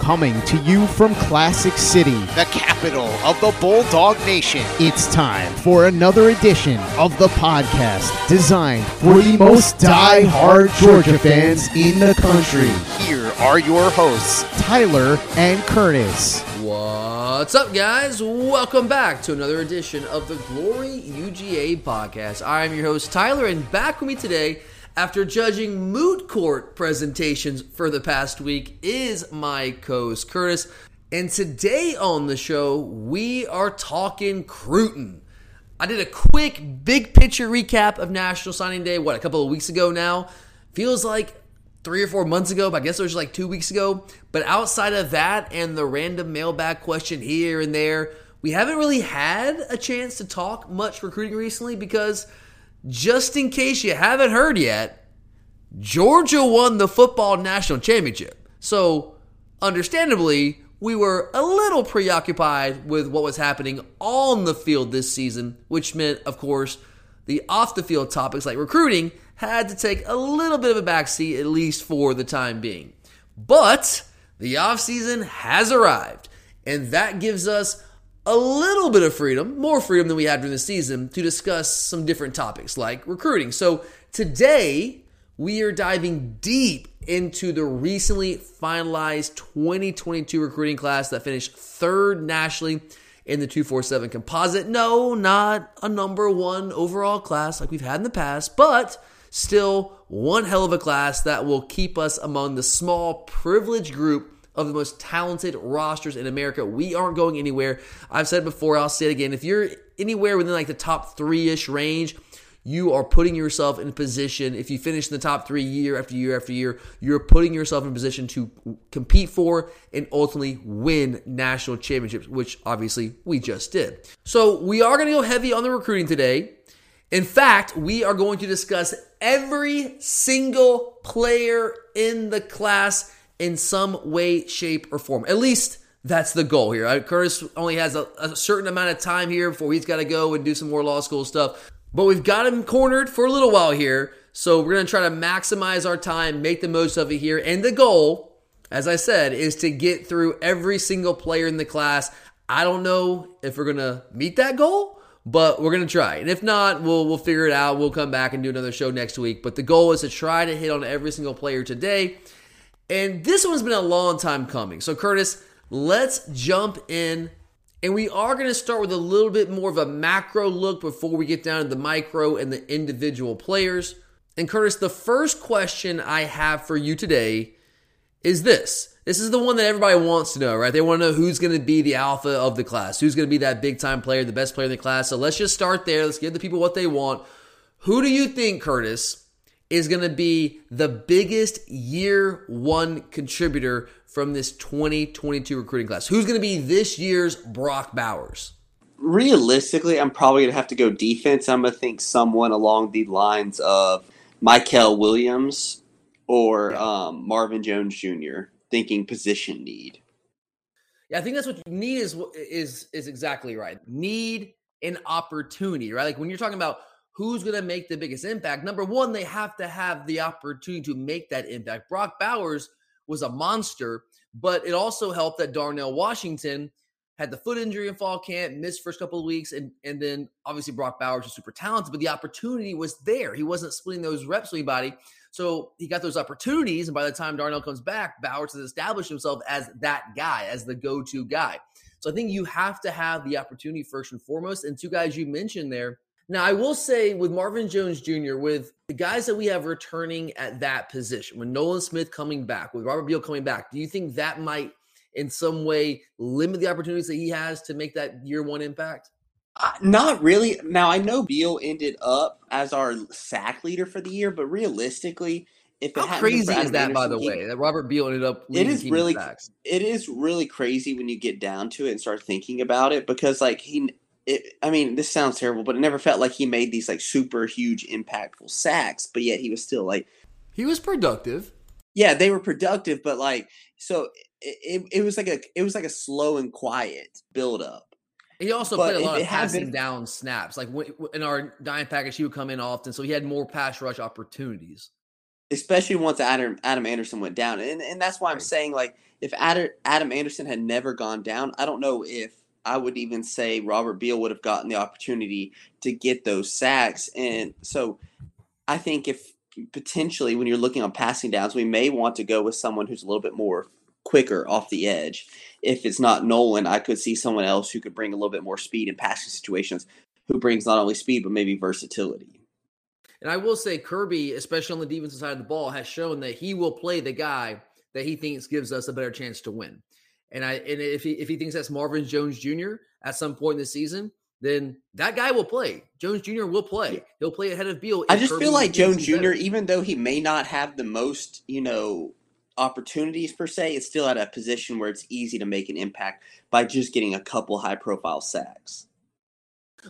Coming to you from Classic City, the capital of the Bulldog Nation. It's time for another edition of the podcast designed for the most die-hard Georgia fans in the country. Here are your hosts, Tyler and Curtis. What's up, guys? Welcome back to another edition of the Glory UGA podcast. I'm your host, Tyler, and back with me today after judging moot court presentations for the past week is my co-host Curtis. And today on the show, we are talking Cruton. I did a quick big picture recap of National Signing Day, what, a couple of weeks ago now? Feels like three or four months ago, but I guess it was like two weeks ago. But outside of that and the random mailbag question here and there, we haven't really had a chance to talk much recruiting recently because just in case you haven't heard yet, Georgia won the football national championship. So, understandably, we were a little preoccupied with what was happening on the field this season, which meant, of course, the off the field topics like recruiting had to take a little bit of a backseat, at least for the time being. But the offseason has arrived, and that gives us a little bit of freedom, more freedom than we had during the season, to discuss some different topics like recruiting. So today, we are diving deep into the recently finalized 2022 recruiting class that finished third nationally in the 247 composite. No, not a number one overall class like we've had in the past, but still one hell of a class that will keep us among the small, privileged group of the most talented rosters in America. We aren't going anywhere. I've said before, I'll say it again. If you're anywhere within like the top three ish range, you are putting yourself in position. If you finish in the top three year after year after year, you're putting yourself in position to compete for and ultimately win national championships, which obviously we just did. So we are going to go heavy on the recruiting today. In fact, we are going to discuss every single player in the class in some way, shape, or form. At least that's the goal here. Uh, Curtis only has a, a certain amount of time here before he's got to go and do some more law school stuff. But we've got him cornered for a little while here. So we're going to try to maximize our time, make the most of it here. And the goal, as I said, is to get through every single player in the class. I don't know if we're going to meet that goal, but we're going to try. And if not, we'll we'll figure it out. We'll come back and do another show next week. But the goal is to try to hit on every single player today. And this one's been a long time coming. So, Curtis, let's jump in. And we are going to start with a little bit more of a macro look before we get down to the micro and the individual players. And, Curtis, the first question I have for you today is this. This is the one that everybody wants to know, right? They want to know who's going to be the alpha of the class, who's going to be that big time player, the best player in the class. So let's just start there. Let's give the people what they want. Who do you think, Curtis, is going to be the biggest year one contributor from this 2022 recruiting class? Who's going to be this year's Brock Bowers? Realistically, I'm probably going to have to go defense. I'm going to think someone along the lines of Mykel Williams or um, Marvin Jones Jr. Thinking position need. Yeah, I think that's what you need is is is exactly right. Need an opportunity, right? Like when you're talking about who's going to make the biggest impact, number one, they have to have the opportunity to make that impact. Brock Bowers was a monster, but it also helped that Darnell Washington had the foot injury in fall camp, missed first couple of weeks, and and then obviously Brock Bowers was super talented, but the opportunity was there. He wasn't splitting those reps with anybody. So he got those opportunities, and by the time Darnell comes back, Bowers has established himself as that guy, as the go-to guy. So I think you have to have the opportunity first and foremost. And two guys you mentioned there. Now I will say with Marvin Jones Jr., with the guys that we have returning at that position, with Nolan Smith coming back, with Robert Beal coming back, do you think that might in some way limit the opportunities that he has to make that year one impact? Uh, not really. Now I know Beal ended up as our sack leader for the year, but realistically, if it how crazy is that, by the he, way, that Robert Beal ended up? It is really, sacks. it is really crazy when you get down to it and start thinking about it because, like, he, it, I mean, this sounds terrible, but it never felt like he made these like super huge, impactful sacks, but yet he was still like, he was productive. Yeah, they were productive, but like, so it, it was like a it was like a slow and quiet build up. He also but played a lot of passing been, down snaps. Like in our dime package, he would come in often, so he had more pass rush opportunities. Especially once Adam Adam Anderson went down, and and that's why I'm saying like if Adam Adam Anderson had never gone down, I don't know if I would even say Robert Beal would have gotten the opportunity to get those sacks. And so I think if potentially when you're looking on passing downs, we may want to go with someone who's a little bit more quicker off the edge. If it's not Nolan, I could see someone else who could bring a little bit more speed in passing situations, who brings not only speed but maybe versatility. And I will say Kirby, especially on the defensive side of the ball, has shown that he will play the guy that he thinks gives us a better chance to win. And I and if he if he thinks that's Marvin Jones Jr. at some point in the season, then that guy will play. Jones Jr. will play. He'll play ahead of Beal. I just Kirby feel like Jones Jr. Better. Even though he may not have the most, you know, opportunities per se, it's still at a position where it's easy to make an impact by just getting a couple high profile sacks.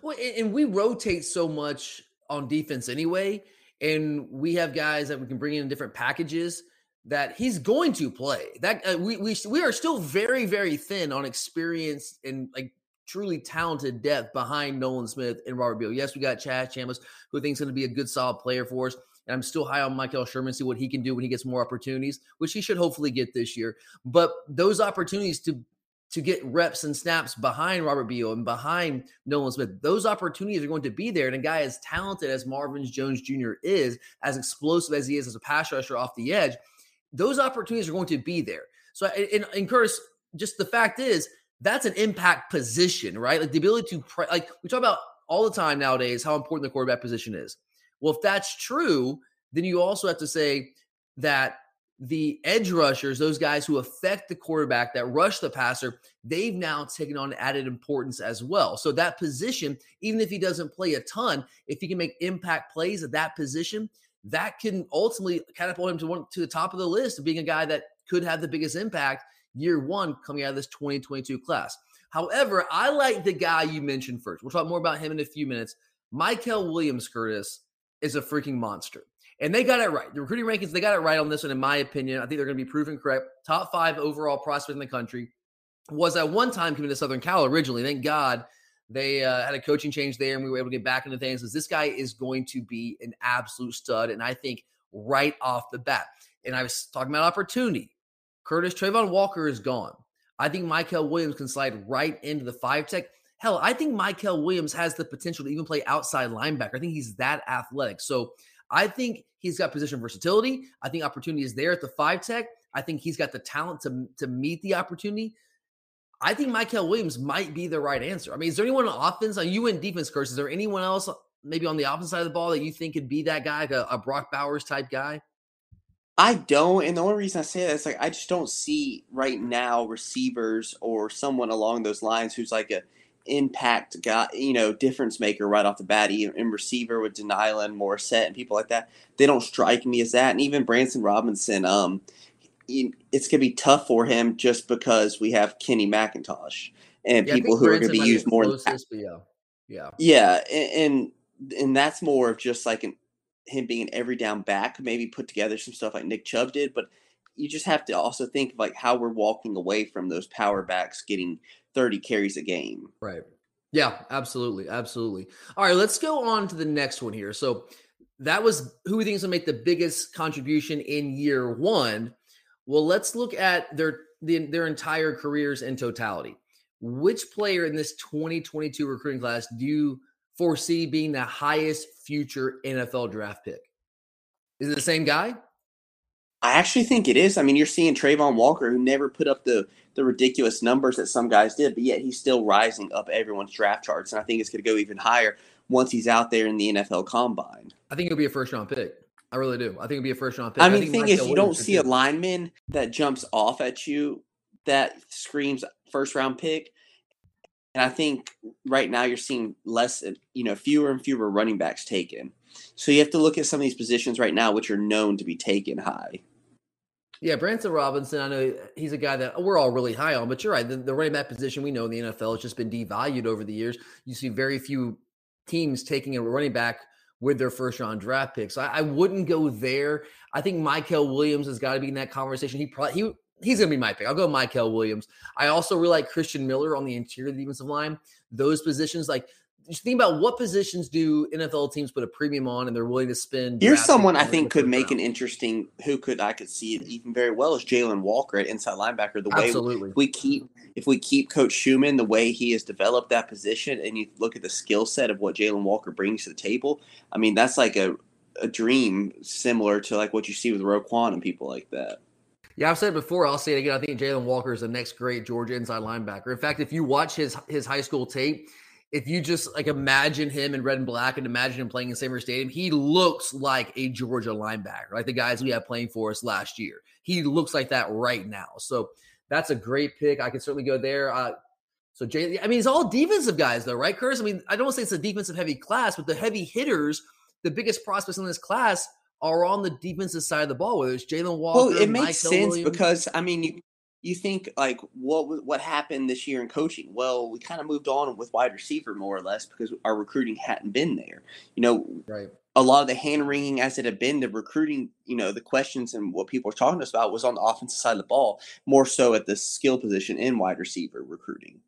Well, and we rotate so much on defense anyway, and we have guys that we can bring in different packages that he's going to play. That uh, we we we are still very very thin on experience and like truly talented depth behind Nolan Smith and Robert Beal. Yes, we got Chaz Chambliss, who thinks going to be a good solid player for us. And I'm still high on Michael Sherman, see what he can do when he gets more opportunities, which he should hopefully get this year. But those opportunities to to get reps and snaps behind Robert Beal and behind Nolan Smith, those opportunities are going to be there. And a guy as talented as Marvin Jones Jr. is, as explosive as he is as a pass rusher off the edge, those opportunities are going to be there. So, and, and Curtis, just the fact is, that's an impact position, right? Like the ability to, like we talk about all the time nowadays, how important the quarterback position is. Well, if that's true, then you also have to say that the edge rushers, those guys who affect the quarterback that rush the passer, they've now taken on added importance as well. So that position, even if he doesn't play a ton, if he can make impact plays at that position, that can ultimately catapult him to one to the top of the list of being a guy that could have the biggest impact year one coming out of this 2022 class. However, I like the guy you mentioned first. We'll talk more about him in a few minutes. Mykel Williams, Curtis, is a freaking monster. And they got it right. The recruiting rankings, they got it right on this one, in my opinion. I think they're going to be proven correct. Top five overall prospect in the country. Was at one time coming to Southern Cal originally. Thank God they uh, had a coaching change there and we were able to get back into things. This guy is going to be an absolute stud. And I think right off the bat. And I was talking about opportunity. Curtis Travon Walker is gone. I think Mykel Williams can slide right into the five tech. Hell, I think Mykel Williams has the potential to even play outside linebacker. I think he's that athletic. So I think he's got position versatility. I think opportunity is there at the five tech. I think he's got the talent to, to meet the opportunity. I think Mykel Williams might be the right answer. I mean, is there anyone on offense? On you in defense, Curse, is there anyone else maybe on the offense side of the ball that you think could be that guy, like a, a Brock Bowers type guy? I don't, and the only reason I say that is like I just don't see right now receivers or someone along those lines who's like a impact guy, you know, difference maker right off the bat. In receiver with De'Nylon, Morrissette, and people like that, they don't strike me as that. And even Branson Robinson, um, it's gonna be tough for him just because we have Kenny McIntosh and yeah, people who are gonna be used more. Closest, yeah, yeah, yeah, and, and and that's more of just like an, him being an every down back, maybe put together some stuff like Nick Chubb did, but you just have to also think of like how we're walking away from those power backs getting 30 carries a game. Right. Yeah, absolutely. Absolutely. All right, let's go on to the next one here. So that was who we think is going to make the biggest contribution in year one. Well, let's look at their the, their entire careers in totality. which player in this 2022 recruiting class do you foresee being the highest future NFL draft pick? Is it the same guy? I actually think it is. I mean, you're seeing Travon Walker, who never put up the the ridiculous numbers that some guys did, but yet he's still rising up everyone's draft charts, and I think it's going to go even higher once he's out there in the NFL Combine. I think he'll be a first round pick. I really do. I think it'd be a first round pick. I mean, the thing is, you don't see a lineman that jumps off at you that screams first round pick. And I think right now you're seeing less, you know, fewer and fewer running backs taken. So you have to look at some of these positions right now, which are known to be taken high. Yeah, Branson Robinson, I know he's a guy that we're all really high on, but you're right. The, the running back position we know in the NFL has just been devalued over the years. You see very few teams taking a running back with their first round draft picks. I, I wouldn't go there. I think Mykel Williams has got to be in that conversation. He probably he he's gonna be my pick. I'll go Mykel Williams. I also really like Christian Miller on the interior defensive line. Those positions, like just think about what positions do NFL teams put a premium on and they're willing to spend. Here's someone I think could make round. an interesting who could I could see it even very well is Jalon Walker at inside linebacker. The way Absolutely. we keep if we keep Coach Schumann the way he has developed that position and you look at the skill set of what Jalon Walker brings to the table, I mean that's like a a dream similar to like what you see with Roquan and people like that. Yeah, I've said it before. I'll say it again. I think Jalon Walker is the next great Georgia inside linebacker. In fact, if you watch his his high school tape, if you just like imagine him in red and black and imagine him playing in Sanford Stadium, he looks like a Georgia linebacker, like the guys we had playing for us last year. He looks like that right now. So that's a great pick. I could certainly go there. Uh, so Jay, I mean, it's all defensive guys though, right, Curtis? I mean, I don't want to say it's a defensive heavy class, but the heavy hitters, the biggest prospects in this class are on the defensive side of the ball, whether it's Jalon Walker. Well, it makes sense Williams. because I mean, you you think like what what happened this year in coaching? Well, we kind of moved on with wide receiver more or less because our recruiting hadn't been there. You know, right. A lot of the hand wringing as it had been, the recruiting, you know, the questions and what people were talking to us about was on the offensive side of the ball, more so at the skill position in wide receiver recruiting.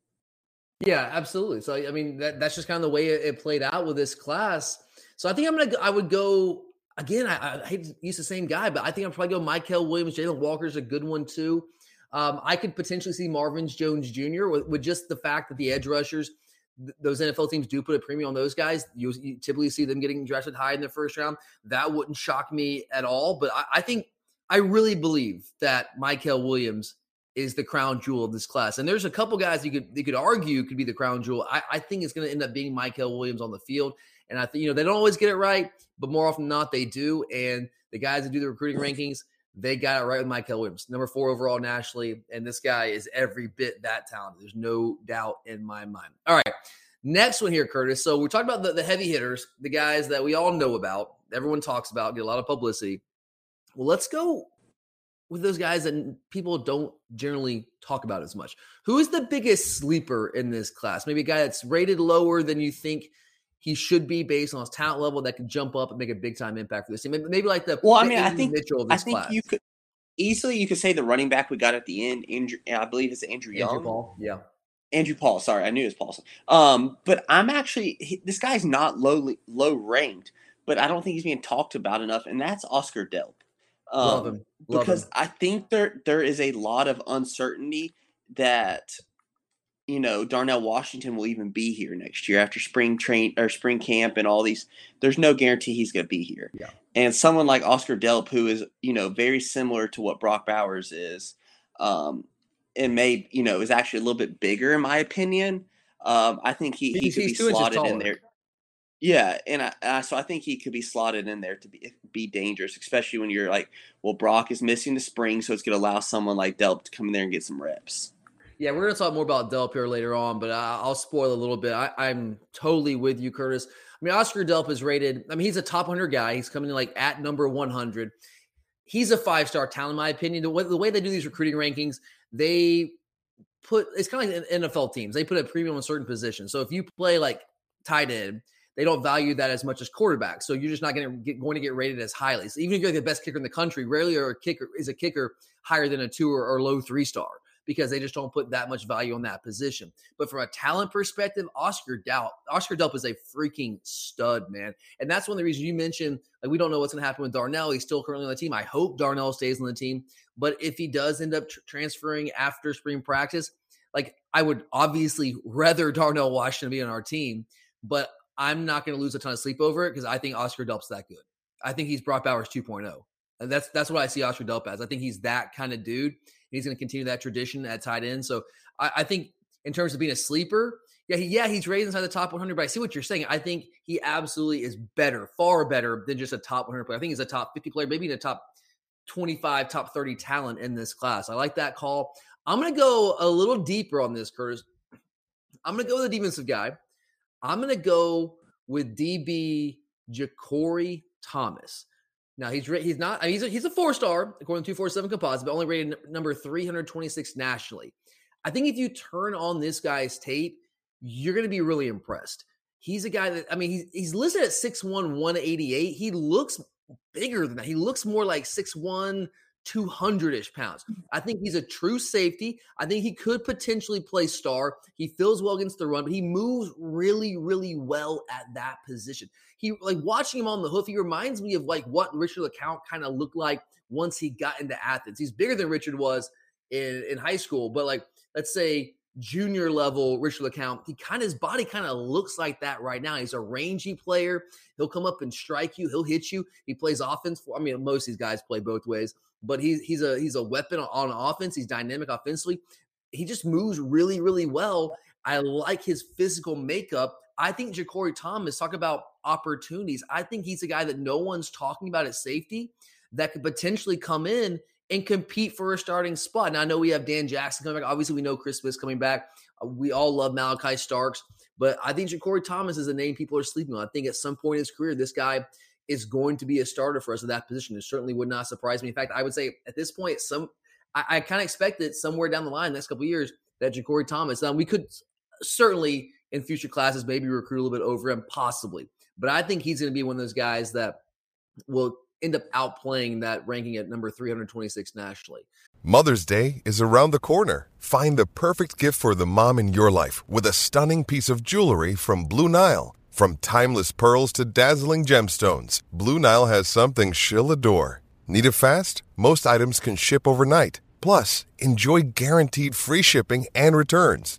Yeah, absolutely. So I mean, that, that's just kind of the way it, it played out with this class. So I think I'm gonna I would go again. I, I hate to use the same guy, but I think I'm probably go Mykel Williams. Jalon Walker's a good one too. Um, I could potentially see Marvin Jones Jr. With, with, just the fact that the edge rushers, th- those NFL teams do put a premium on those guys. You, you, typically see them getting drafted high in the first round. That wouldn't shock me at all. But I, I think I really believe that Mykel Williams is the crown jewel of this class. And there's a couple guys you could you could argue could be the crown jewel. I, I think it's going to end up being Mykel Williams on the field. And I think you know they don't always get it right, but more often than not they do. And the guys that do the recruiting rankings they got it right with Mykel Williams, number four overall nationally. And this guy is every bit that talented. There's no doubt in my mind. All right. Next one here, Curtis. So we're talking about the, the heavy hitters, the guys that we all know about, everyone talks about, get a lot of publicity. Well, let's go with those guys that people don't generally talk about as much. Who is the biggest sleeper in this class? Maybe a guy that's rated lower than you think he should be based on his talent level that can jump up and make a big time impact for this team. Maybe like the well, I mean, I think Mitchell I think class. you could easily you could say the running back we got at the end, Andrew, I believe it's Andrew, Andrew Young. Paul, yeah. Andrew Paul, sorry, I knew it was Paulson. Um, but I'm actually he, this guy's not low low ranked, but I don't think he's being talked about enough, and that's Oscar Delp. Um, Love him. Love because him. I think there there is a lot of uncertainty that you know Darnell Washington will even be here next year after spring train or spring camp and all these. There's no guarantee he's going to be here. Yeah. And someone like Oscar Delp, who is you know very similar to what Brock Bowers is, um, and may you know is actually a little bit bigger in my opinion. Um, I think he, he could be slotted in there. Yeah, and I, I, so I think he could be slotted in there to be be dangerous, especially when you're like, well, Brock is missing the spring, so it's going to allow someone like Delp to come in there and get some reps. Yeah, we're going to talk more about Delp here later on, but I'll spoil a little bit. I, am totally with you, Curtis. I mean, Oscar Delp is rated. I mean, he's a top 100 guy. He's coming in like at number 100. He's a five star talent, in my opinion. The way, the way they do these recruiting rankings, they put it's kind of like NFL teams. They put a premium on certain positions. So if you play like tight end, they don't value that as much as quarterback. So you're just not going to get going to get rated as highly. So even if you're like the best kicker in the country, rarely are a kicker is a kicker higher than a two or, or low three star because they just don't put that much value on that position. But from a talent perspective, Oscar Delp, Oscar Delp is a freaking stud, man. And that's one of the reasons you mentioned, like, we don't know what's going to happen with Darnell. He's still currently on the team. I hope Darnell stays on the team. But if he does end up tr- transferring after spring practice, like I would obviously rather Darnell Washington be on our team, but I'm not going to lose a ton of sleep over it because I think Oscar Delp's that good. I think he's Brock Bowers 2.0. And that's that's what I see Oscar Delp as. I think he's that kind of dude. He's going to continue that tradition at tight end. So I, I think in terms of being a sleeper, yeah, he, yeah, he's raised inside the top 100. But I see what you're saying. I think he absolutely is better, far better than just a top 100 player. I think he's a top 50 player, maybe in a top 25, top 30 talent in this class. I like that call. I'm going to go a little deeper on this, Curtis. I'm going to go with a defensive guy. I'm going to go with DB JaCorey Thomas. Now he's he's not he's a, he's a four star according to two four seven composite, but only rated number 326 nationally. I think if you turn on this guy's tape, you're going to be really impressed. He's a guy that I mean he's he's listed at 6'1", 188. He looks bigger than that. He looks more like 6'1", 200 ish pounds. Mm. I think he's a true safety. I think he could potentially play star. He feels well against the run, but he moves really, really well at that position. He like watching him on the hoof, he reminds me of like what Richard LeCounte kind of looked like once he got into Athens. He's bigger than Richard was in, in high school, but like let's say junior level Richard LeCounte, he kind of his body kind of looks like that right now. He's a rangy player. He'll come up and strike you. He'll hit you. He plays offense for. I mean, most these guys play both ways, but he's he's a he's a weapon on offense. He's dynamic offensively. He just moves really really well. I like his physical makeup. I think JaCorey Thomas talk about opportunities. I think he's a guy that no one's talking about at safety that could potentially come in and compete for a starting spot. Now I know we have Dan Jackson coming back. Obviously, we know Chris Smith's coming back. Uh, we all love Malachi Starks, but I think JaCorey Thomas is a name people are sleeping on. I think at some point in his career, this guy is going to be a starter for us at that position. It certainly would not surprise me. In fact, I would say at this point, some I, I kind of expect that somewhere down the line, next couple years, that JaCorey Thomas. Now we could certainly in future classes maybe recruit a little bit over him, possibly. But I think he's going to be one of those guys that will end up outplaying that ranking at number 326 nationally. Mother's Day is around the corner. Find the perfect gift for the mom in your life with a stunning piece of jewelry from Blue Nile. From timeless pearls to dazzling gemstones, Blue Nile has something she'll adore. Need it fast? Most items can ship overnight. Plus, enjoy guaranteed free shipping and returns.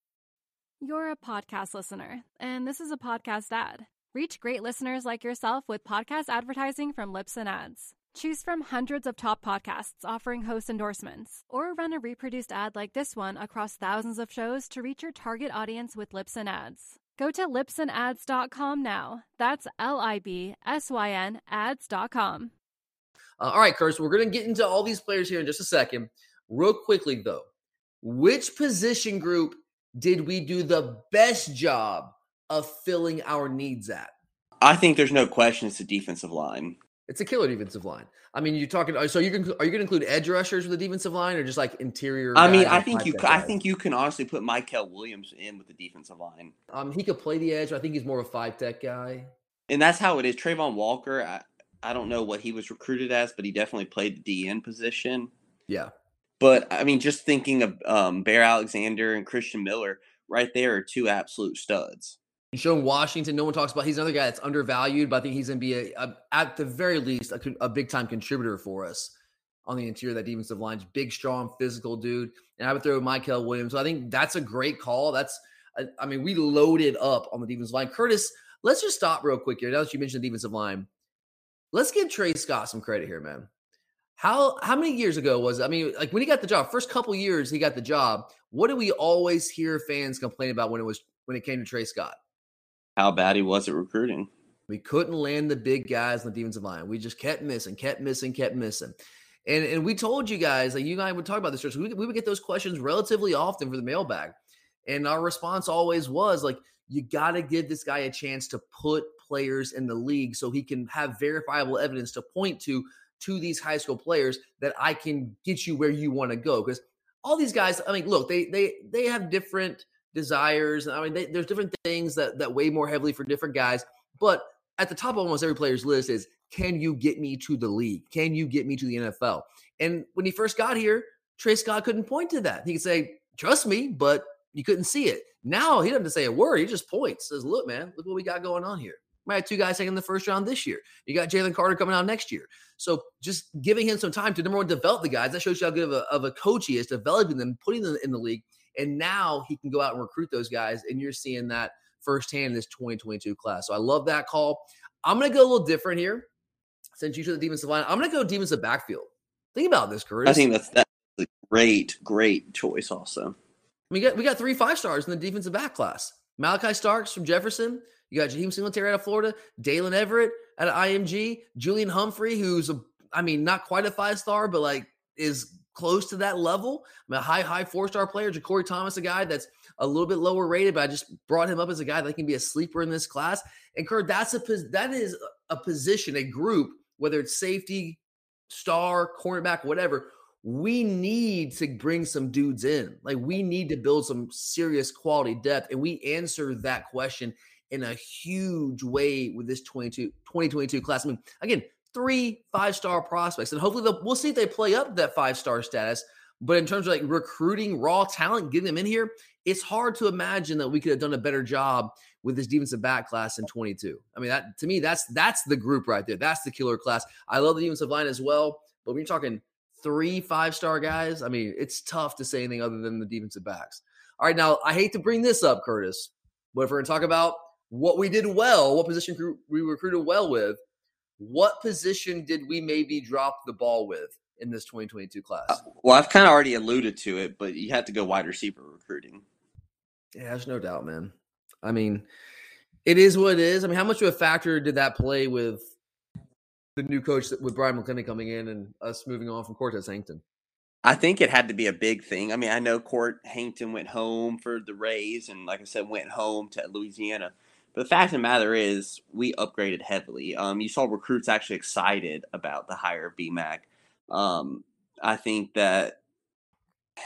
You're a podcast listener, and this is a podcast ad. Reach great listeners like yourself with podcast advertising from Libsyn Ads. Choose from hundreds of top podcasts offering host endorsements, or run a reproduced ad like this one across thousands of shows to reach your target audience with Libsyn Ads. Go to libsynads.com now. That's L I B S Y N ads.com. Uh, all right, Curtis, we're going to get into all these players here in just a second. Real quickly, though, which position group did we do the best job of filling our needs at? I think there's no question it's the defensive line. It's a killer defensive line. I mean, you're talking. So you can are you going to include edge rushers with the defensive line, or just like interior? I mean, I think you. I think you can honestly put Mykel Williams in with the defensive line. Um, he could play the edge. I think he's more of a five tech guy. And that's how it is. Travon Walker. I, I don't know what he was recruited as, but he definitely played the DN position. Yeah. But I mean, just thinking of um, Bear Alexander and Christian Miller, right there are two absolute studs. Sean Washington, no one talks about. He's another guy that's undervalued, but I think he's going to be a, a, at the very least a, a big time contributor for us on the interior of that defensive line. Big, strong, physical dude. And I would throw Mykel Williams. So I think that's a great call. That's, I mean, we loaded up on the defensive line. Curtis, let's just stop real quick here. Now that you mentioned the defensive line, let's give Tray Scott some credit here, man. How how many years ago was it? I mean, like when he got the job, first couple years he got the job. What do we always hear fans complain about when it was when it came to Tray Scott? How bad he was at recruiting. We couldn't land the big guys on the defensive line. We just kept missing, kept missing, kept missing. And and we told you guys, like you and I would talk about this, we, we would get those questions relatively often for the mailbag. And our response always was like, you got to give this guy a chance to put players in the league so he can have verifiable evidence to point to to these high school players that I can get you where you want to go. Because all these guys, I mean, look, they they they have different desires. I mean, they, there's different things that that weigh more heavily for different guys. But at the top of almost every player's list is, can you get me to the league? Can you get me to the NFL? And when he first got here, Tray Scott couldn't point to that. He could say, trust me, but you couldn't see it. Now he doesn't say a word. He just points, says, look, man, look what we got going on here. Might have two guys taking the first round this year. You got Jalen Carter coming out next year. So just giving him some time to number one develop the guys. That shows you how good of a, of a coach he is, developing them, putting them in the league. And now he can go out and recruit those guys. And you're seeing that firsthand in this 2022 class. So I love that call. I'm going to go a little different here. Since you took the defensive line, I'm going to go defensive backfield. Think about this, Curtis. I think that's that's a great, great choice. Also, we got we got three five stars in the defensive back class. Malachi Starks from Jefferson. You got Jaheim Singletary out of Florida. Daylen Everett out of IMG. Julian Humphrey, who's a, I mean, not quite a five star, but like is close to that level. I'm a high, high four star player. JaCorey Thomas, a guy that's a little bit lower rated, but I just brought him up as a guy that can be a sleeper in this class. And Kurt, that's a that is a position, a group, whether it's safety, star, cornerback, whatever. We need to bring some dudes in. Like we need to build some serious quality depth. And we answer that question in a huge way with this 22, 2022 class. I mean, again, three five star prospects, and hopefully we'll see if they play up that five star status. But in terms of like recruiting raw talent, getting them in here, it's hard to imagine that we could have done a better job with this defensive back class in 22. I mean, that to me, that's that's the group right there. That's the killer class. I love the defensive line as well. But when you're talking three five star guys, I mean, it's tough to say anything other than the defensive backs. All right, now I hate to bring this up, Curtis, but if we're to talk about what we did well, what position we recruited well with, what position did we maybe drop the ball with in this 2022 class? Uh, well, I've kind of already alluded to it, but you had to go wide receiver recruiting. Yeah, there's no doubt, man. I mean, it is what it is. I mean, how much of a factor did that play with the new coach with Bryan McClendon coming in and us moving on from Cortez Hankton? I think it had to be a big thing. I mean, I know Court Hankton went home for the Rays and, like I said, went home to Louisiana. But the fact of the matter is, we upgraded heavily. Um, you saw recruits actually excited about the hire of BMAC. Um, I think that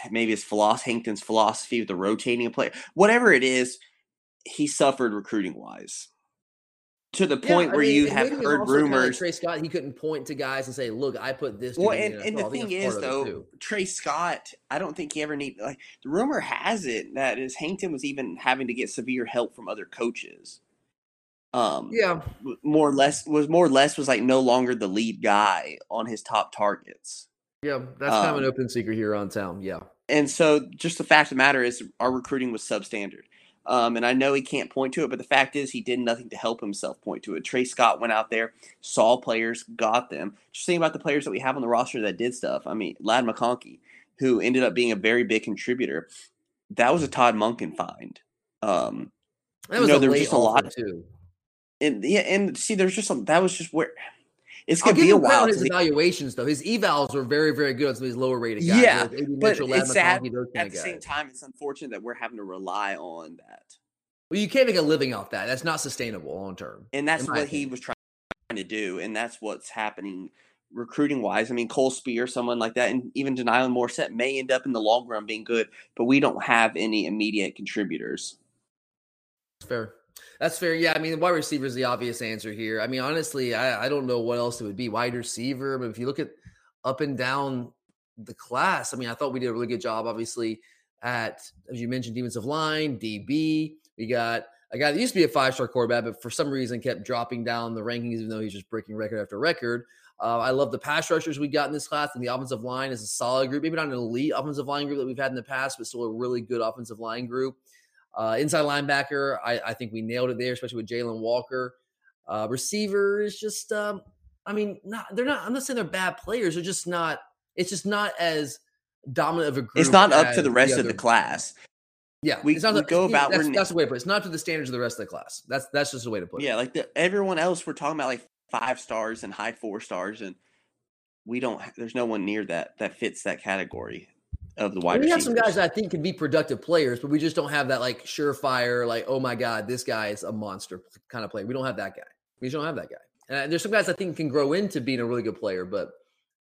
maybe it's philosophy, Hankton's philosophy with the rotating player, whatever it is, he suffered recruiting wise. To the point yeah, where mean, you have heard rumors. Like Tray Scott, he couldn't point to guys and say, "Look, I put this." Well, and, and the thing is, though, Tray Scott, I don't think he ever need like the rumor has it that is Hankton was even having to get severe help from other coaches. Um, yeah, more or less was more or less was like no longer the lead guy on his top targets. Yeah, that's um, kind of an um open secret here on town. Yeah, and so just the fact of the matter is, our recruiting was substandard. Um, and I know he can't point to it, but the fact is, he did nothing to help himself point to it. Tray Scott went out there, saw players, got them. Just think about the players that we have on the roster that did stuff. I mean, Ladd McConkey, who ended up being a very big contributor. That was a Todd Monken find. Um, that was you know, there was just a lot too. And yeah, and see, there's just some that was just where it's gonna be a while. His evaluations, though, his evals were very, very good on some of these lower rated guys. Yeah, like but it's sad. At the same time, it's unfortunate that we're having to rely on that. Well, you can't make a living off that. That's not sustainable long term. And that's what opinion. he was trying to do, and that's what's happening recruiting wise. I mean, Cole Speer, someone like that, and even De'Nylon Morrissette may end up in the long run being good, but we don't have any immediate contributors. Fair. That's fair. Yeah, I mean, wide receiver is the obvious answer here. I mean, honestly, I, I don't know what else it would be. Wide receiver. But if you look at up and down the class, I mean, I thought we did a really good job, obviously, at as you mentioned, defensive line, DB. We got a guy that used to be a five star quarterback, but for some reason kept dropping down the rankings, even though he's just breaking record after record. Uh, I love the pass rushers we got in this class, and the offensive line is a solid group. Maybe not an elite offensive line group that we've had in the past, but still a really good offensive line group. Uh, inside linebacker, I, I, think we nailed it there, especially with Jalon Walker. Uh, receiver is just, um, I mean, not they're not. I'm not saying they're bad players. They're just not. It's just not as dominant of a group. It's not up to the rest the of the class. Yeah, we, not we go about. That's, that's, the way to put it. It's not to the standards of the rest of the class. That's that's just the way to put it. Yeah, like the, everyone else, we're talking about like five stars and high four stars, and we don't. There's no one near that that fits that category. Of the wide we have some guys that I think can be productive players, but we just don't have that like surefire, like, oh my God, this guy is a monster kind of player. We don't have that guy. We just don't have that guy. And there's some guys I think can grow into being a really good player, but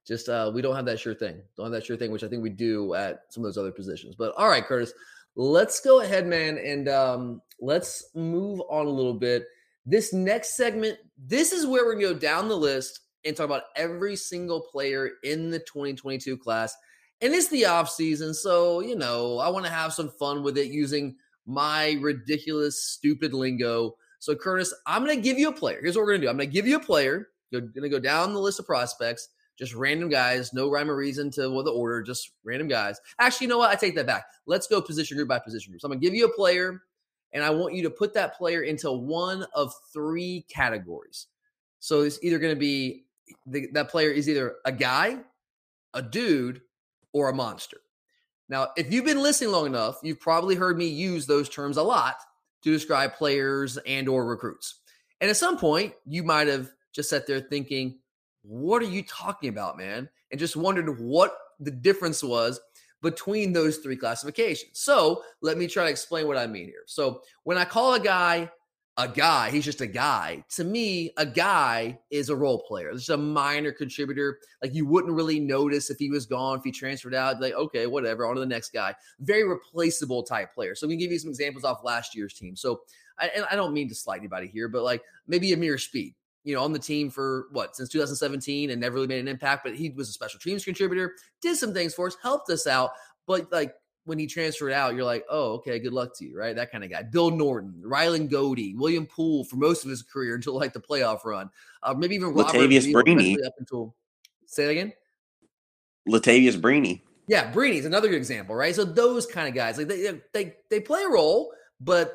just uh, we don't have that sure thing. Don't have that sure thing, which I think we do at some of those other positions. But all right, Curtis, let's go ahead, man, and um, let's move on a little bit. This next segment, this is where we're gonna go down the list and talk about every single player in the 2022 class and it's the off season so you know i want to have some fun with it using my ridiculous stupid lingo. So curtis i'm going to give you a player. Here's what we're going to do. I'm going to give you a player. You're going to go down the list of prospects. Just random guys no rhyme or reason to what the order just random guys. Actually you know what? I take that back. Let's go position group by position group. So i'm going to give you a player and i want you to put that player into one of three categories. So it's either going to be the, that player is either a guy a dude or a monster. Now, if you've been listening long enough, you've probably heard me use those terms a lot to describe players and or recruits. And at some point, you might have just sat there thinking, "What are you talking about, man?" and just wondered what the difference was between those three classifications. So, let me try to explain what I mean here. So, when I call a guy a guy. He's just a guy. To me, a guy is a role player. It's a minor contributor. Like you wouldn't really notice if he was gone, if he transferred out. Like, okay, whatever, on to the next guy. Very replaceable type player. So we can give you some examples off last year's team. So, I, and I don't mean to slight anybody here, but like maybe Ameer Speed, you know, on the team for what since 2017 and never really made an impact, but he was a special teams contributor, did some things for us, helped us out. But like when he transferred out, you're like, oh, okay, good luck to you, right? That kind of guy. Bill Norton, Rylan Goede, William Poole for most of his career until like the playoff run. Uh, maybe even Latavious Brini. Up until say that again. Latavious Brini. Yeah, Brini's another good example, right? So those kind of guys, like they they they play a role, but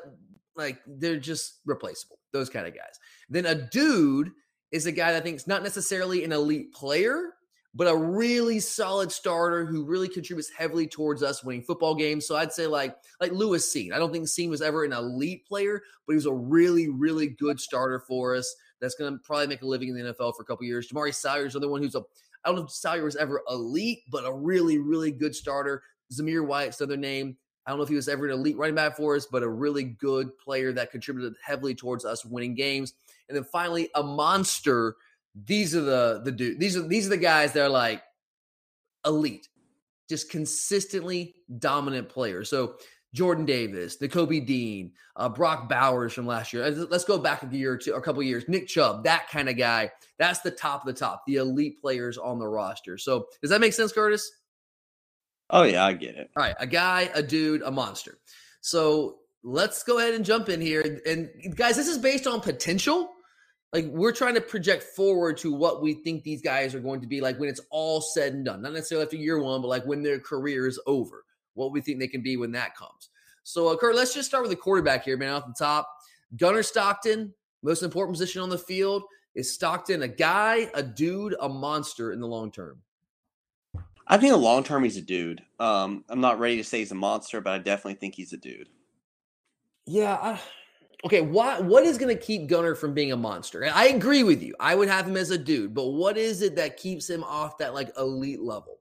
like they're just replaceable. Those kind of guys. Then a dude is a guy that I think is not necessarily an elite player, but a really solid starter who really contributes heavily towards us winning football games. So I'd say like like Lewis Cine. I don't think Cine was ever an elite player, but he was a really really good starter for us. That's going to probably make a living in the NFL for a couple years. Jamaree Salyer is another one who's a I don't know if Salyer was ever elite, but a really really good starter. Zamir White's another name. I don't know if he was ever an elite running back for us, but a really good player that contributed heavily towards us winning games. And then finally, a monster these are the the dude. These are these are the guys that are like elite, just consistently dominant players. So Jordan Davis, Nakobe Dean, uh, Brock Bowers from last year. Let's go back a year or two, a couple years. Nick Chubb, that kind of guy. That's the top of the top, the elite players on the roster. So does that make sense, Curtis? Oh yeah, I get it. All right, a guy, a dude, a monster. So let's go ahead and jump in here. And guys, this is based on potential like we're trying to project forward to what we think these guys are going to be like when it's all said and done. Not necessarily after year one, but like when their career is over, what we think they can be when that comes. So, uh, Kurt, let's just start with the quarterback here, man. Off the top, gunner Stockton, most important position on the field. Is Stockton a guy, a dude, a monster in the long term? I think in the long term he's a dude. Um, I'm not ready to say he's a monster, but I definitely think he's a dude. Yeah, I, okay, what what is going to keep Gunner from being a monster? I agree with you. I would have him as a dude, but what is it that keeps him off that like elite level?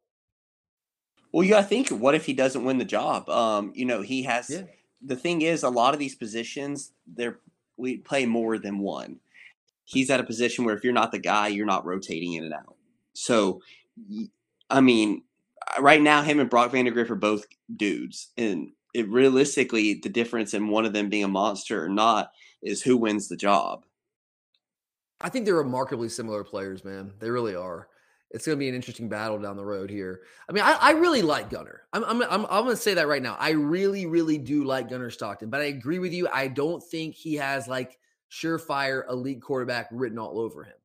Well, yeah, I think what if he doesn't win the job? Um, you know, he has Yeah. the thing is a lot of these positions they're we play more than one. He's at a position where if you're not the guy, you're not rotating in and out. So, I mean, uh, right now, him and Brock Vandagriff are both dudes, and it realistically the difference in one of them being a monster or not is who wins the job. I think they're remarkably similar players, man. They really are. It's going to be an interesting battle down the road here. I mean, I, I really like Gunner. I'm, I'm, I'm, I'm going to say that right now. I really, really do like Gunner Stockton, but I agree with you. I don't think he has like surefire elite quarterback written all over him.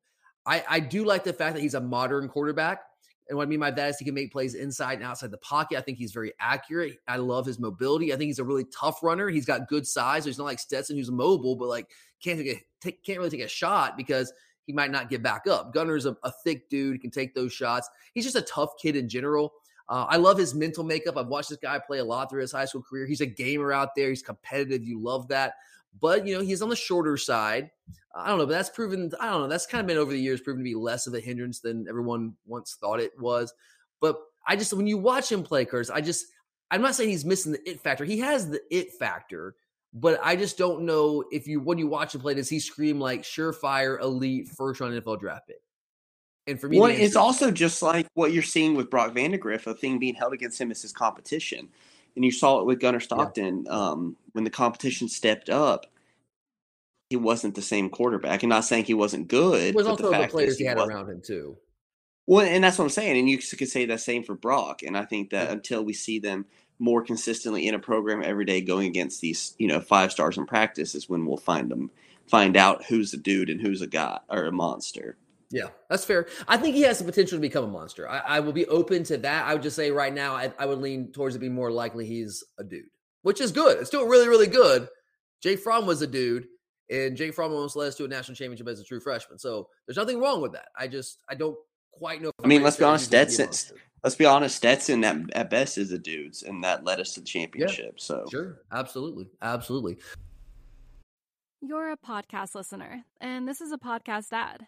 I, I do like the fact that he's a modern quarterback. And what I mean by that is he can make plays inside and outside the pocket. I think he's very accurate. I love his mobility. I think he's a really tough runner. He's got good size. He's not like Stetson who's mobile, but like can't take a, take, can't really take a shot because he might not get back up. Gunner's a, a thick dude, he can take those shots. He's just a tough kid in general. Uh, I love his mental makeup. I've watched this guy play a lot through his high school career. He's a gamer out there. He's competitive. You love that. But you know he's on the shorter side. I don't know, but that's proven. I don't know. That's kind of been over the years proven to be less of a hindrance than everyone once thought it was. But I just when you watch him play, Curtis, I just I'm not saying he's missing the it factor. He has the it factor, but I just don't know if you when you watch him play, does he scream like surefire, elite, first round NFL draft pick? And for me, well, it's also just like what you're seeing with Brock Vandagriff. A thing being held against him is his competition, and you saw it with Gunner Stockton um, when the competition stepped up. He wasn't the same quarterback, and not saying he wasn't good. it was also the, fact players he had wasn't. around him too. Well, and that's what I'm saying. And you could say the same for Brock. And I think that Yeah. until we see them more consistently in a program every day going against these, you know, five stars in practice is when we'll find them, find out who's a dude and who's a guy or a monster. Yeah, that's fair. I think he has the potential to become a monster. I, I will be open to that. I would just say right now, I, I would lean towards it being more likely he's a dude, which is good. It's still really, really good. Jake Fromm was a dude, and Jake Fromm almost led us to a national championship as a true freshman. So there's nothing wrong with that. I just I don't quite know. I mean, let's be honest, say be Stetson, let's be honest, Stetson at, at best is a dudes, and that led us to the championship. So Sure, absolutely, absolutely. You're a podcast listener, and this is a podcast ad.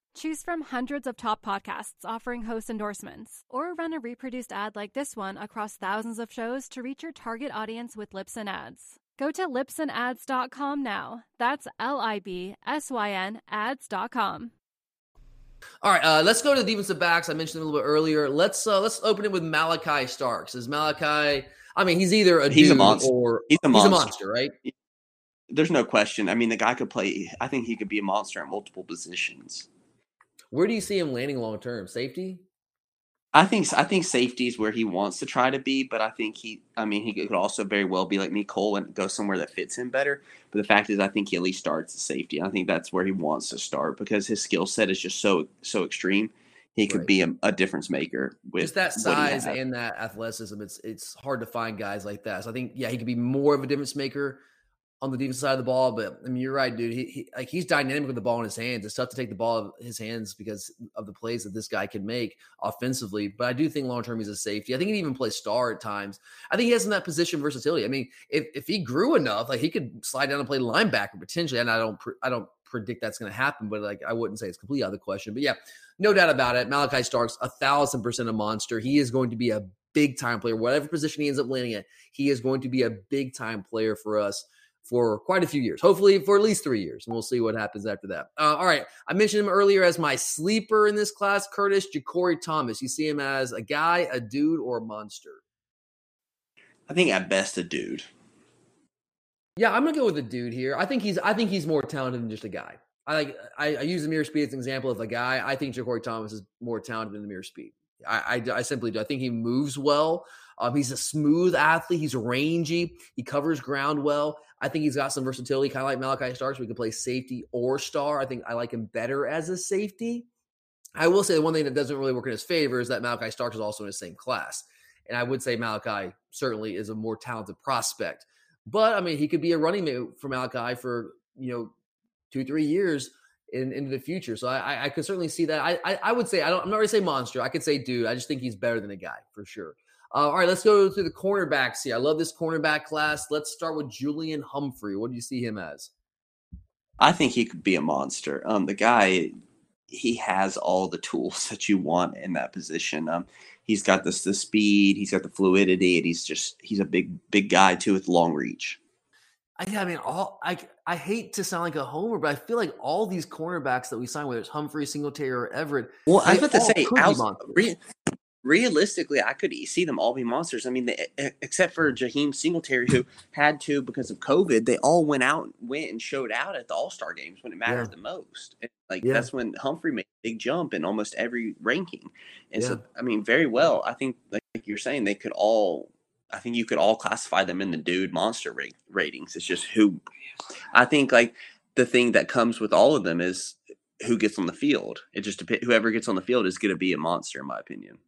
Choose from hundreds of top podcasts offering host endorsements, or run a reproduced ad like this one across thousands of shows to reach your target audience with Libsyn Ads. Go to libsynads.com now. That's L I B S Y N ads.com. All right, uh, let's go to the defensive backs. I mentioned them a little bit earlier. Let's uh, let's open it with Malachi Starks. Is Malachi? I mean, he's either a He's a monster. or He's a he's a monster. monster, right? there's no question. I mean, the guy could play. I think he could be a monster at multiple positions. Where do you see him landing long term? Safety? I think I think safety is where he wants to try to be, but I think he. I mean, he could also very well be like me, Cole, and go somewhere that fits him better. But the fact is, I think he at least starts at safety. I think that's where he wants to start because his skill set is just so so extreme. He could Right. be a, a difference maker with Just that size and that athleticism. It's it's hard to find guys like that. So I think yeah, he could be more of a difference maker on the defensive side of the ball. But I mean, you're right, dude. He, he like he's dynamic with the ball in his hands. It's tough to take the ball of his hands because of the plays that this guy can make offensively. But I do think long term he's a safety. I think he even plays star at times. I think he has in that position versatility. I mean, if if he grew enough, like he could slide down and play linebacker potentially. And I don't I don't predict that's going to happen, but like I wouldn't say it's completely out of the question. But yeah, no doubt about it. Malachi Starks, a thousand percent a monster. He is going to be a big time player, whatever position he ends up landing at. He is going to be a big time player for us for quite a few years, hopefully for at least three years. And we'll see what happens after that. Uh, all right. I mentioned him earlier as my sleeper in this class, Curtis JaCorey Thomas. You see him as a guy, a dude, or a monster? I think at best a dude. Yeah, I'm gonna go with a dude here. I think he's I think he's more talented than just a guy. I like I, I use Ameer Speed as an example of a guy. I think JaCorey Thomas is more talented than Ameer Speed. I, I, I simply do. I think he moves well. Um, he's a smooth athlete. He's rangy. He covers ground well. I think he's got some versatility, kind of like Malachi Starks. We can play safety or star. I think I like him better as a safety. I will say the one thing that doesn't really work in his favor is that Malachi Starks is also in the same class. And I would say Malachi certainly is a more talented prospect. But I mean, he could be a running mate for Malachi for, you know, two, three years in, into the future. So I, I, could certainly see that. I, I, I would say, I don't, I'm not going to say monster. I could say dude. I just think he's better than a guy for sure. Uh, all right, let's go to the cornerbacks here. I love this cornerback class. Let's start with Julian Humphrey. What do you see him as? I think he could be a monster. Um, the guy, he has all the tools that you want in that position. Um, he's got this the speed, he's got the fluidity, and he's just he's a big big guy too with long reach. I, I mean, all I I hate to sound like a homer, but I feel like all these cornerbacks that we signed, whether it's Humphrey, Singletary, or Everette, Well, I was about to say, could be outs- monsters. re- realistically, I could see them all be monsters. I mean, they, except for Jaheim Singletary, who had to because of COVID. They all went out, went and showed out at the All Star games when it mattered Yeah. the most. And, like Yeah. that's when Humphrey made a big jump in almost every ranking. And Yeah. so, I mean, very well. I think, like you're saying, they could all. I think you could all classify them in the dude monster ratings. It's just who. I think like the thing that comes with all of them is who gets on the field. It just depends. Whoever gets on the field is going to be a monster, in my opinion.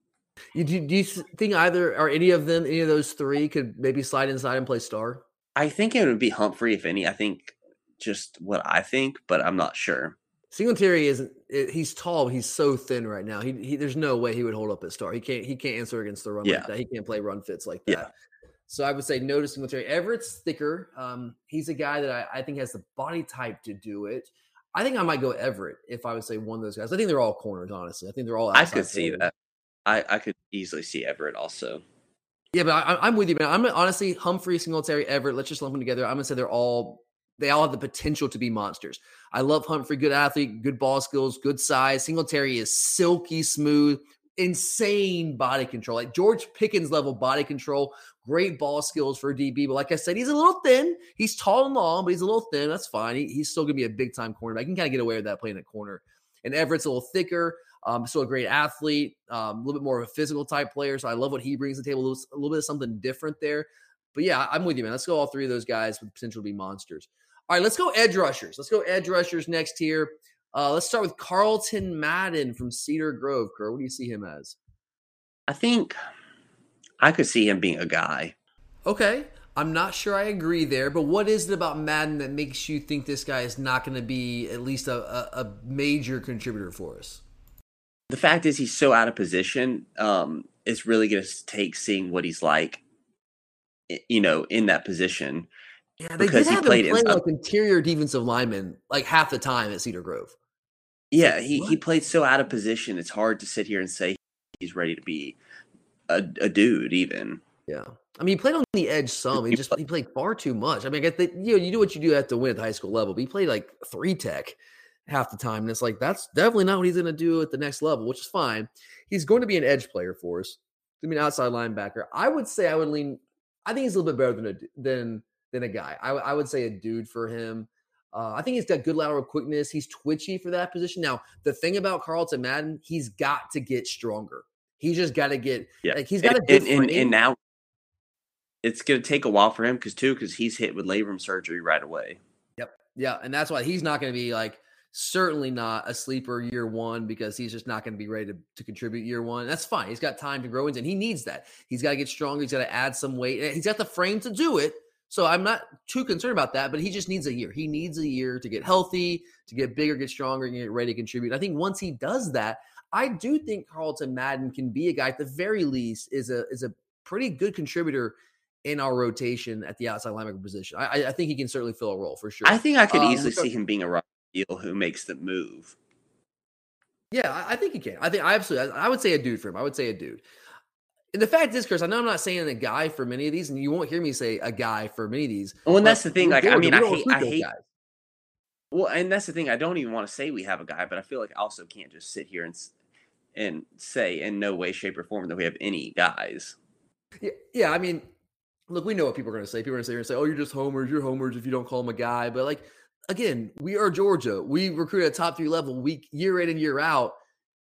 You, do, do you think either or any of them, any of those three, could maybe slide inside and play star? I think it would be Humphrey, if any. I think just what I think, but I'm not sure. Singletary isn't. He's tall. He's so thin right now. He, he there's no way he would hold up at star. He can't. He can't answer against the run Yeah. like that. He can't play run fits like that. Yeah. So I would say no to Singletary. Everette's thicker. Um, he's a guy that I, I think has the body type to do it. I think I might go Everette if I would say one of those guys. I think they're all corners, honestly. I think they're all. I could see corners. that. I, I could easily see Everette also. Yeah, but I, I'm with you, man. I'm honestly Humphrey, Singletary, Everette. Let's just lump them together. I'm gonna say they're all they all have the potential to be monsters. I love Humphrey, good athlete, good ball skills, good size. Singletary is silky smooth, insane body control, like George Pickens level body control. Great ball skills for a DB, but like I said, he's a little thin. He's tall and long, but he's a little thin. That's fine. He, he's still gonna be a big time cornerback. I can kind of get away with that playing at corner. And Everette's a little thicker. Um, still a great athlete, um, a little bit more of a physical type player. So I love what he brings to the table. A little, a little bit of something different there. But yeah, I'm with you, man. Let's go all three of those guys with potential to be monsters. All right, let's go edge rushers. Let's go edge rushers next here. Uh, let's start with Carlton Madden from Cedar Grove. Kerr, what do you see him as? I think I could see him being a guy. Okay. I'm not sure I agree there, but what is it about Madden that makes you think this guy is not going to be at least a, a, a major contributor for us? The fact is, he's so out of position. Um, it's really going to take seeing what he's like, you know, in that position. Yeah, they because did he have played him playing inside. Uh like interior defensive lineman like half the time at Cedar Grove. Yeah, he, he played so out of position. It's hard to sit here and say he's ready to be a, a dude, even. Yeah. I mean, he played on the edge some. He just he played far too much. I mean, I get that you know you do what you do have to win at the high school level, but he played like three tech half the time, and it's like that's definitely not what he's going to do at the next level, which is fine. He's going to be an edge player for us. I mean, outside linebacker. I would say I would lean. I think he's a little bit better than a, than than a guy. I, I would say a dude for him. Uh, I think he's got good lateral quickness. He's twitchy for that position. Now, the thing about Carlton Madden, he's got to get stronger. He's just got to get Yeah, like he's got to and, and, and, now it's going to take a while for him because too, because he's hit with labrum surgery right away. Yep. Yeah. And that's why he's not going to be like, certainly not a sleeper year one because he's just not going to be ready to, to contribute year one. That's fine. He's got time to grow into and he needs that. He's got to get stronger. He's got to add some weight. He's got the frame to do it. So I'm not too concerned about that, but he just needs a year. He needs a year to get healthy, to get bigger, get stronger, and get ready to contribute. I think once he does that, I do think Carlton Madden can be a guy at the very least is a is a pretty good contributor in our rotation at the outside linebacker position. I, I- think he can certainly fill a role for sure. I think I could Um, easily so- see him being a right deal who makes the move. Yeah, I, I think he can. I think I absolutely. I, I would say a dude for him. I would say a dude. The fact is, Chris, I know I'm not saying a guy for many of these, and you won't hear me say a guy for many of these. Well, and that's the thing. Like, I mean, I hate, I hate. guys. Well, and that's the thing. I don't even want to say we have a guy, but I feel like I also can't just sit here and and say in no way, shape, or form that we have any guys. Yeah, yeah, I mean, look, we know what people are going to say. People are going to sit here and say, "Oh, you're just homers. You're homers if you don't call him a guy." But like, again, we are Georgia. We recruit at top three level week year in and year out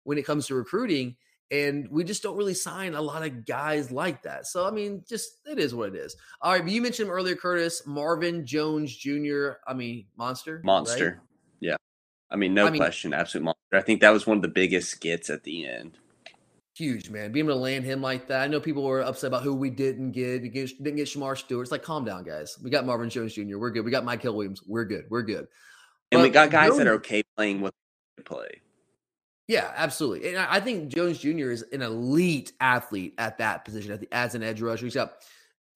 when it comes to recruiting, and we just don't really sign a lot of guys like that. So I mean, just it is what it is. All right, but you mentioned earlier, Curtis Marvin Jones Jr. I mean, monster, right? Monster. Yeah. I mean, no I mean- question. Absolute monster. I think that was one of the biggest skits at the end. Huge man, being able to land him like that. I know people were upset about who we didn't get. We didn't get Shemar Stewart. It's like, calm down, guys. We got Marvin Jones Jr. We're good. We got Mykel Williams. We're good. We're good. And we got guys that are okay playing what they play. Yeah, absolutely. And I I think Jones Jr. is an elite athlete at that position at the, as an edge rusher. He's got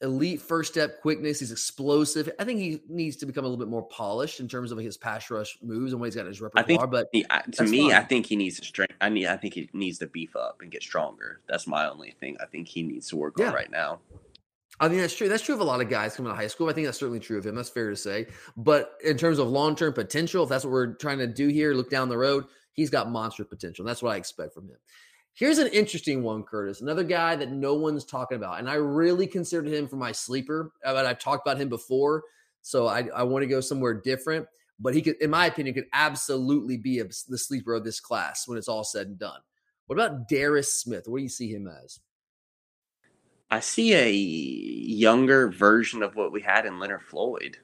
elite first step quickness. He's explosive. I think he needs to become a little bit more polished in terms of his pass rush moves and what he's got in his I repertoire. think but he, I- to me, I think he needs to strength. I need. I think he needs to beef up and get stronger. That's my only thing. I think he needs to work Yeah. on right now. I mean, that's true. That's true of a lot of guys coming out of high school. I think that's certainly true of him. That's fair to say. But in terms of long term potential, if that's what we're trying to do here, look down the road, he's got monster potential. That's what I expect from him. Here's an interesting one, Curtis. Another guy that no one's talking about. And I really considered him for my sleeper, uh, but I've talked about him before. So I, I want to go somewhere different. But he could, in my opinion, could absolutely be a, the sleeper of this class when it's all said and done. What about Darris Smith? What do you see him as? I see a younger version of what we had in Leonard Floyd.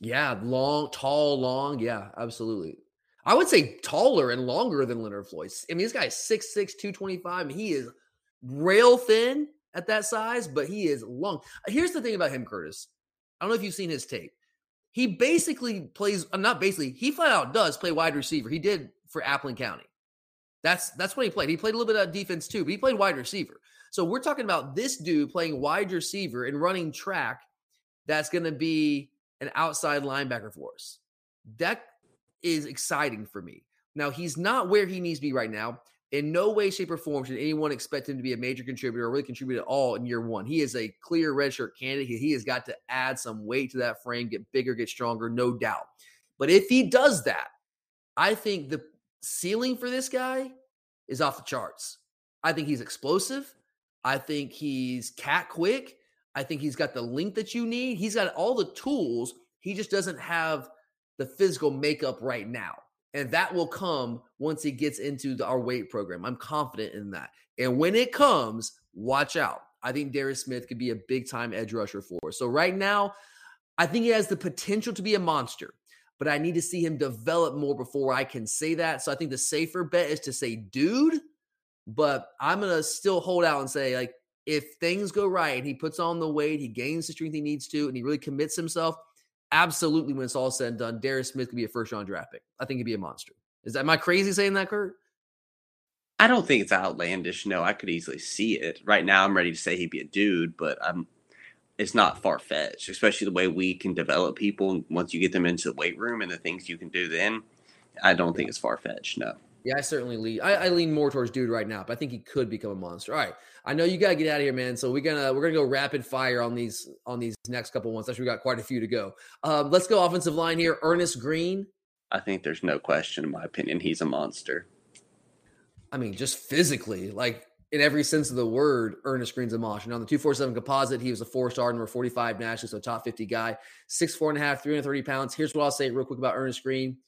Yeah, long, tall, long. Yeah, absolutely. I would say taller and longer than Leonard Floyd. I mean, this guy's 6'6, 225. and he is rail thin at that size, but he is long. Here's the thing about him, Curtis. I don't know if you've seen his tape. He basically plays, uh, not basically, he flat out does play wide receiver. He did for Appling County. That's that's what he played. He played a little bit of defense too, but he played wide receiver. So we're talking about this dude playing wide receiver and running track. That's going to be an outside linebacker for us. That is exciting for me. Now he's not where he needs to be right now. In no way, shape, or form should anyone expect him to be a major contributor or really contribute at all in year one. He is a clear redshirt candidate. He, has got to add some weight to that frame, get bigger, get stronger, no doubt. But if he does that, I think the ceiling for this guy is off the charts. I think he's explosive. I think he's cat quick. I think he's got the length that you need. He's got all the tools. He just doesn't have the physical makeup right now. And that will come once he gets into the, our weight program. I'm confident in that. And when it comes, watch out. I think Darris Smith could be a big time edge rusher for us. So right now, I think he has the potential to be a monster, but I need to see him develop more before I can say that. So I think the safer bet is to say, dude, but I'm to still hold out and say, like, if things go right and he puts on the weight, he gains the strength he needs to, and he really commits himself, absolutely, when it's all said and done, Darris Smith could be a first round draft pick. I think he'd be a monster. Is that am I crazy saying that, Kurt? I don't think it's outlandish. No, I could easily see it. Right now, I'm ready to say he'd be a dude, but I'm. It's not far fetched, especially the way we can develop people once you get them into the weight room and the things you can do. Then, I don't think it's far fetched. No. Yeah, I certainly lean. I, I, lean more towards dude right now, but I think he could become a monster. All right, I know you gotta get out of here, man. So we're gonna we're gonna go rapid fire on these on these next couple ones. Actually, we got quite a few to go. Um, let's go offensive line here. Earnest Greene. I think there's no question, in my opinion, he's a monster. I mean, just physically, like in every sense of the word, Earnest Greene's a monster. And on the 247 composite, he was a four star, number 45 nationally, so top 50 guy, six, four and a half, 330 pounds. Here's what I'll say real quick about Earnest Greene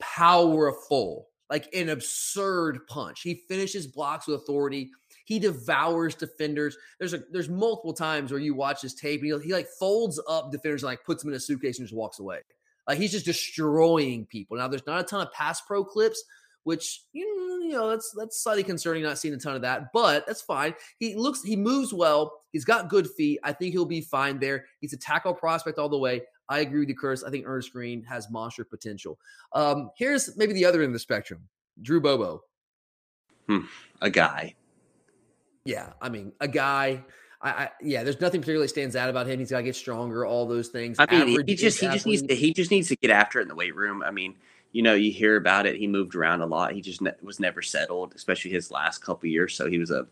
powerful like an absurd punch. He finishes blocks with authority. He devours defenders. There's a there's multiple times where you watch his tape. And he, he like folds up defenders and like puts them in a suitcase and just walks away. Like he's just destroying people. Now there's not a ton of pass pro clips, which you know that's that's slightly concerning. Not seeing a ton of that, but that's fine. He looks he moves well. He's got good feet. I think he'll be fine there. He's a tackle prospect all the way. I agree with you, Curtis. I think Earnest Greene has monster potential. Um, here's maybe the other end of the spectrum Drew Bobo. Hmm, a guy. Yeah, I mean, a guy. I, I, yeah, there's nothing particularly stands out about him. He's got to get stronger. All those things. I mean, Average he just he just needs to he just needs to get after it in the weight room. I mean, you know, you hear about it. He moved around a lot. He just ne- was never settled, especially his last couple years. So he was a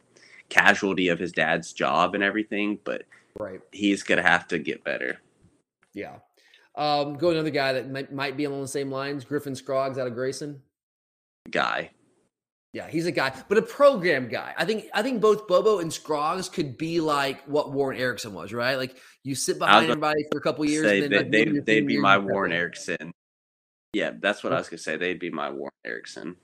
casualty of his dad's job and everything. But right, he's gonna have to get better. Yeah. Um, go another guy that might, might be along the same lines. Griffin Scroggs out of Grayson. Guy. Yeah, he's a guy, but a program guy. I think I think both Bobo and Scroggs could be like what Warren Ericson was, right? Like you sit behind everybody for a couple years. Say, and then, they, like, they'd, they'd be my Warren Ericson. Yeah, that's what I was gonna say. They'd be my Warren Ericson.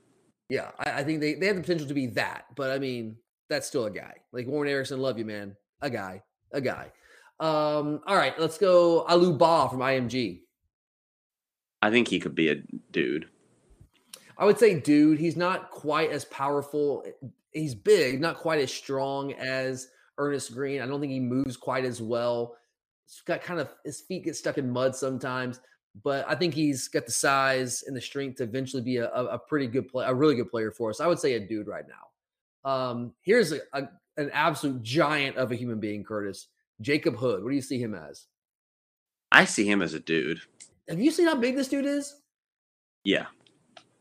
Yeah, I, I think they, they have the potential to be that, but I mean, that's still a guy. Like Warren Ericson, love you, man. A guy, a guy. Um, all right, let's go Aliou Bah from IMG. I think he could be a dude. I would say dude. He's not quite as powerful. He's big, not quite as strong as Earnest Greene. I don't think he moves quite as well. He's got kind of his feet get stuck in mud sometimes, but I think he's got the size and the strength to eventually be a, a pretty good play, a really good player for us. I would say a dude right now. Um, here's a, a, an absolute giant of a human being, Curtis. Jacob Hood. What do you see him as? I see him as a dude. Have you seen how big this dude is? Yeah.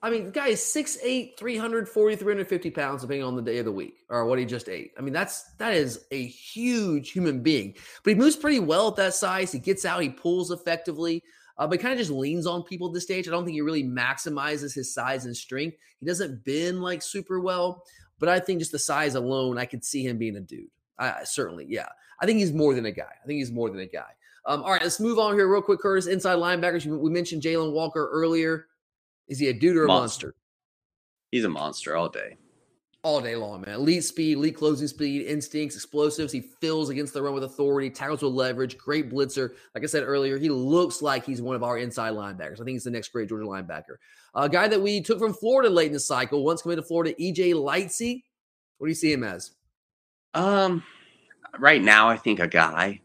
I mean, the guy is 6'8, 340, 350 pounds, depending on the day of the week or what he just ate. I mean, that's that is a huge human being. But he moves pretty well at that size. He gets out, he pulls effectively. Uh, but kind of just leans on people at this stage. I don't think he really maximizes his size and strength. He doesn't bend like super well, but I think just the size alone, I could see him being a dude. I, certainly, yeah. I think he's more than a guy. I think he's more than a guy. Um, all right, let's move on here real quick, Curtis. Inside linebackers. We mentioned Jalon Walker earlier. Is he a dude or a monster? monster? He's a monster all day. All day long, man. Elite speed, elite closing speed, instincts, explosives. He fills against the run with authority, tackles with leverage, great blitzer. Like I said earlier, he looks like he's one of our inside linebackers. I think he's the next great Georgia linebacker. A guy that we took from Florida late in the cycle, once committed to Florida, EJ Lightsey. What do you see him as? Um, right now I think a guy.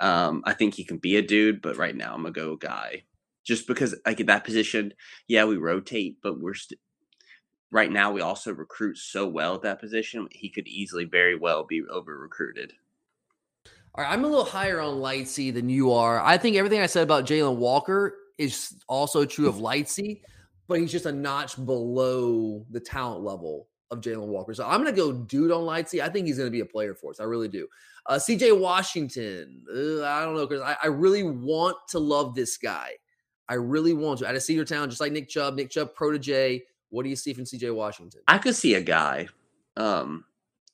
Um, I think he can be a dude, but right now I'm gonna go guy, just because like at that position, yeah, we rotate, but we're st- right now we also recruit so well at that position. He could easily, very well, be over recruited. All right, I'm a little higher on Lightsey than you are. I think everything I said about Jalon Walker is also true of Lightsey, but he's just a notch below the talent level of Jalon Walker. So I'm going to go dude on Lightsey. I think he's going to be a player for us. I really do. Uh, CJ Washington, I don't know, because I, I, really want to love this guy. I really want to. Out of Cedartown, just like Nick Chubb, Nick Chubb protege. What do you see from CJ Washington? I could see a guy. Um,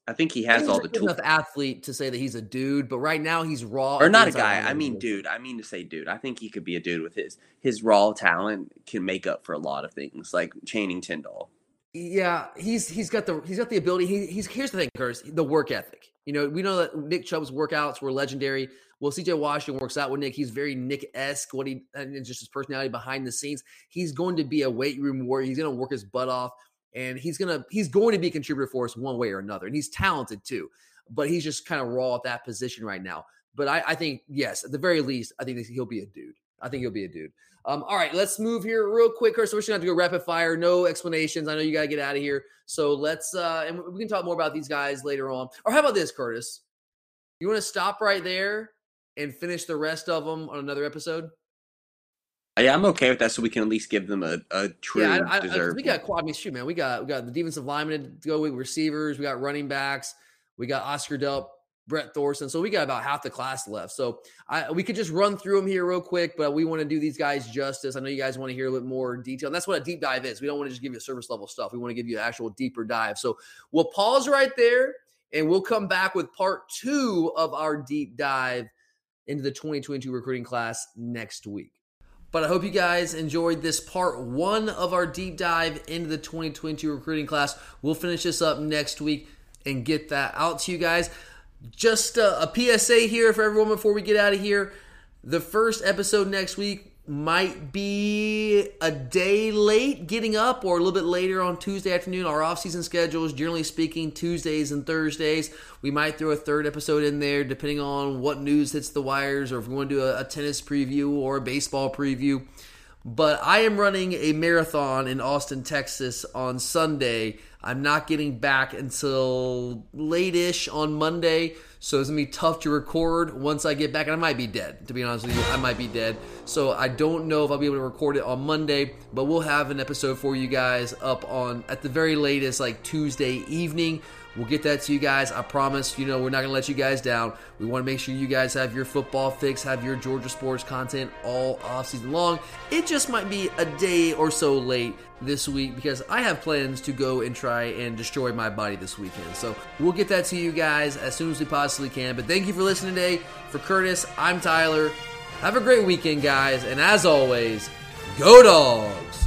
I think he has all the tools. Enough athlete to say that he's a dude, but right now he's raw. Or not a guy. I mean, dude. I mean to say dude. I think he could be a dude with his his raw talent can make up for a lot of things, like Channing Tindall. Yeah, he's he's got the he's got the ability. He, he's here's the thing, Curtis, the work ethic. You know, we know that Nick Chubb's workouts were legendary. Well, CJ Washington works out with Nick. He's very Nick esque. What he and just his personality behind the scenes. He's going to be a weight room warrior. He's going to work his butt off and he's gonna he's going to be a contributor for us one way or another, and he's talented too. But he's just kind of raw at that position right now. But I, I think yes, at the very least, I think he'll be a dude. I think he'll be a dude. Um, all right, let's move here real quick. So we're just gonna have to go rapid fire, no explanations. I know you gotta get out of here. So let's uh and we can talk more about these guys later on. Or how about this, Curtis? You want to stop right there and finish the rest of them on another episode? Yeah, I'm okay with that. So we can at least give them a, a true yeah, I, I, we got I mean, shoot, man, we got we got the defensive linemen to go with receivers. We got running backs. We got Oscar Delp, Brett Thorson. So we got about half the class left. So I, we could just run through them here real quick, but we want to do these guys justice. I know you guys want to hear a little more detail. And that's what a deep dive is. We don't want to just give you service level stuff. We want to give you an actual deeper dive. So we'll pause right there and we'll come back with part two of our deep dive into the 2022 recruiting class next week. But I hope you guys enjoyed this part one of our deep dive into the 2022 recruiting class. We'll finish this up next week and get that out to you guys. Just a, a PSA here for everyone before we get out of here. The first episode next week might be a day late getting up or a little bit later on Tuesday afternoon. Our off-season schedule is generally speaking Tuesdays and Thursdays. We might throw a third episode in there depending on what news hits the wires or if we want to do a, a tennis preview or a baseball preview. But I am running a marathon in Austin, Texas on Sunday. I'm not getting back until late-ish on Monday. So it's gonna be tough to record once I get back, and I might be dead. To be honest with you, I might be dead. So I don't know if I'll be able to record it on Monday, but we'll have an episode for you guys up on at the very latest, like Tuesday evening. We'll get that to you guys. I promise. You know, we're not going to let you guys down. We want to make sure you guys have your football fix, have your Georgia sports content all off season long. It just might be a day or so late this week because I have plans to go and try and destroy my body this weekend. So we'll get that to you guys as soon as we possibly can. But thank you for listening today. For Curtis, I'm Tyler. Have a great weekend, guys. And as always, go dogs.